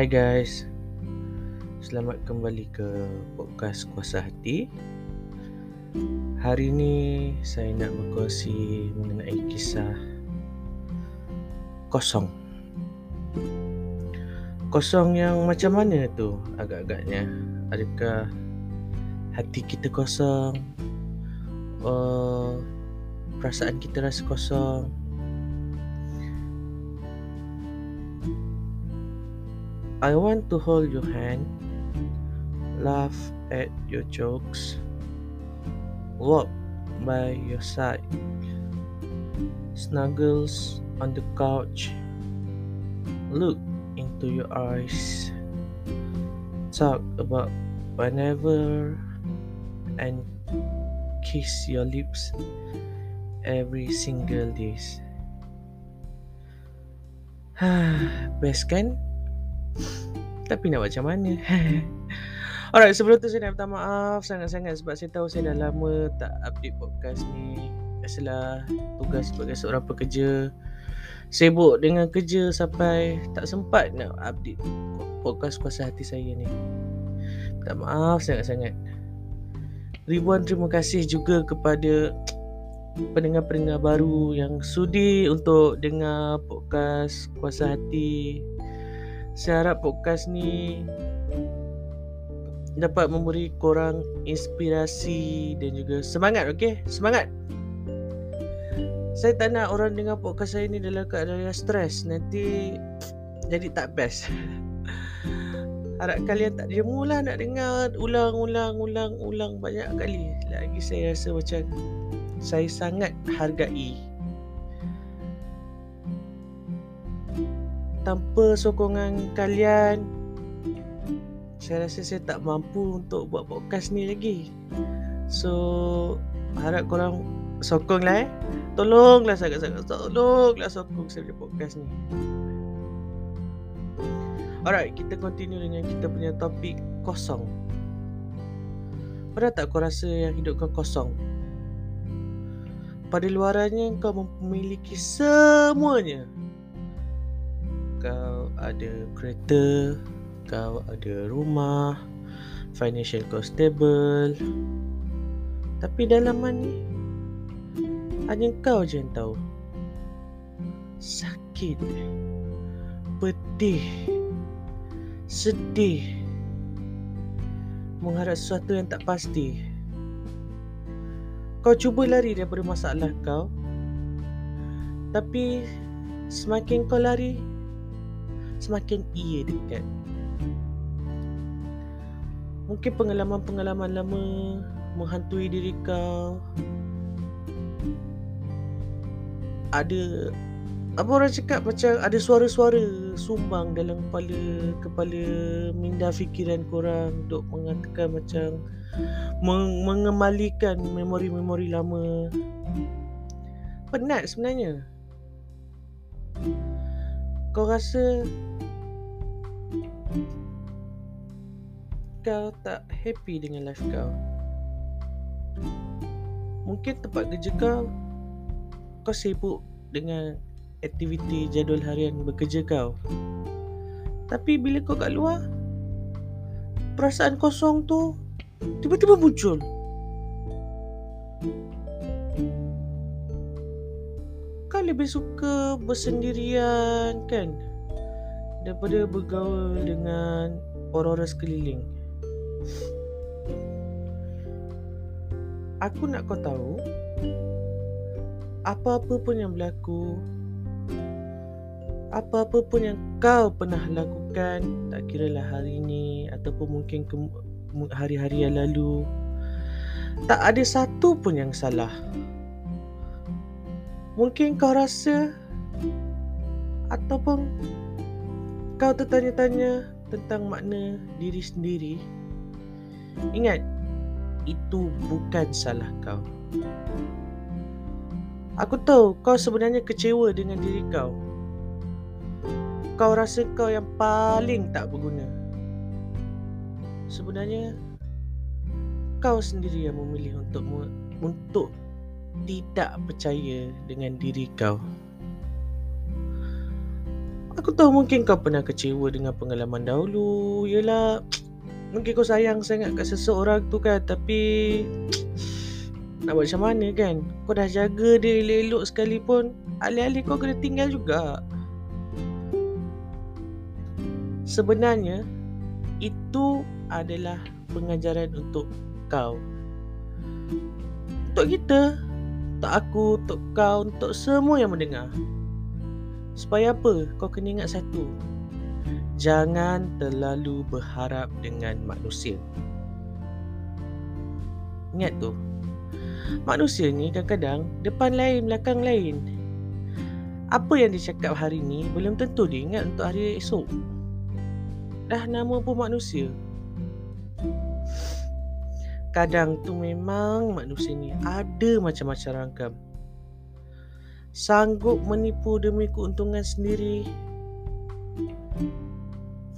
Hai guys. Selamat kembali ke podcast Kuasa Hati. Hari ini saya nak berkongsi mengenai kisah Kosong. Kosong yang macam mana tu agak-agaknya? Adakah hati kita kosong? Uh, Perasaan kita rasa kosong I want to hold your hand, laugh at your jokes, walk by your side, snuggles on the couch, look into your eyes, talk about whenever, and kiss your lips every single day. Best kan? Tapi nak macam mana? Alright sebelum tu saya nak minta maaf Sangat-sangat sebab saya tahu saya dah lama Tak update podcast ni. Biasalah tugas sebagai seorang pekerja. Sibuk dengan kerja sampai Tak sempat nak update Podcast kuasa hati saya ni. Minta maaf sangat-sangat. Ribuan terima kasih juga kepada Pendengar-pendengar baru yang sudi untuk dengar podcast kuasa hati saya harap podcast ni dapat memberi korang inspirasi dan juga semangat, okey? Semangat. Saya tak nak orang dengar podcast saya ni dalam keadaan yang stres. Nanti jadi tak best. Harap kalian tak jemu lah nak dengar ulang, ulang, ulang, ulang banyak kali. Lagi saya rasa macam saya sangat hargai tanpa sokongan kalian saya rasa saya tak mampu untuk buat podcast ni lagi. So harap korang sokong lah eh. Tolonglah sangat-sangat tolonglah sokong saya punya podcast ni. Alright kita continue dengan kita punya topik kosong. Pernah tak kau rasa yang hidup kau kosong? Pada luarannya kau memiliki semuanya kau ada kereta, kau ada rumah, financial kau stable. Tapi dalam ni hanya kau je yang tahu. Sakit, pedih, sedih, mengharap sesuatu yang tak pasti. Kau cuba lari daripada masalah kau. Tapi semakin kau lari, semakin ia dekat. Mungkin pengalaman-pengalaman lama menghantui diri kau. Ada apa orang cakap macam ada suara-suara sumbang dalam kepala kepala minda fikiran korang untuk mengatakan macam meng- mengembalikan memori-memori lama. Penat sebenarnya. Kau rasa kau tak happy dengan life kau? Mungkin tempat kerja kau Kau sibuk dengan aktiviti jadual harian bekerja kau. Tapi bila kau kat luar Perasaan kosong tu Tiba-tiba muncul. Kau lebih suka bersendirian kan Daripada bergaul dengan orang-orang sekeliling. Aku nak kau tahu Apa-apa pun yang berlaku Apa-apa pun yang kau pernah lakukan Tak kira lah hari ini Ataupun mungkin ke- hari-hari yang lalu Tak ada satu pun yang salah. Mungkin kau rasa Ataupun Kau tertanya-tanya Tentang makna diri sendiri. Ingat Itu bukan salah kau. Aku tahu kau sebenarnya kecewa dengan diri kau. Kau rasa kau yang paling tak berguna. Sebenarnya Kau sendiri yang memilih untuk Untuk tidak percaya dengan diri kau. Aku tahu mungkin kau pernah kecewa dengan pengalaman dahulu. Yelah, mungkin kau sayang sangat kat seseorang tu kan. Tapi, nak buat macam mana kan? Kau dah jaga dia elok-elok sekalipun, alih-alih kau kena tinggal juga. Sebenarnya, itu adalah pengajaran untuk kau. Untuk kita, untuk aku, untuk kau, untuk semua yang mendengar. Supaya apa? Kau kena ingat satu. Jangan terlalu berharap dengan manusia. Ingat tu. Manusia ni kadang-kadang depan lain, belakang lain. Apa yang dia cakap hari ni belum tentu dia ingat untuk hari esok. Dah nama pun manusia. Kadang tu memang manusia ni ada macam-macam rangkam sanggup menipu demi keuntungan sendiri.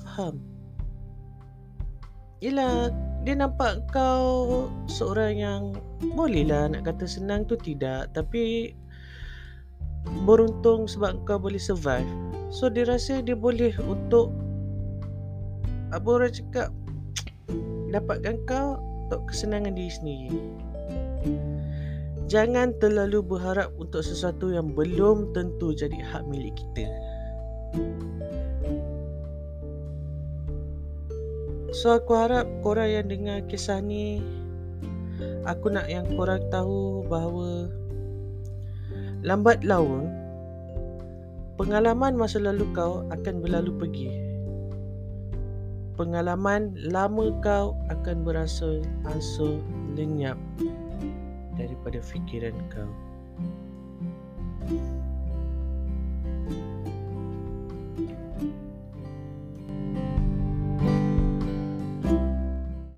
Faham? Yelah, dia nampak kau seorang yang bolehlah nak kata senang tu tidak. Tapi beruntung sebab kau boleh survive. So dia rasa dia boleh untuk apa orang cakap dapatkan kau untuk kesenangan diri sendiri. Jangan terlalu berharap untuk sesuatu yang belum tentu jadi hak milik kita. So aku harap korang yang dengar kisah ni Aku nak yang korang tahu bahawa Lambat laun Pengalaman masa lalu kau akan berlalu pergi Pengalaman lama kau akan berasa ansur lenyap daripada fikiran kau.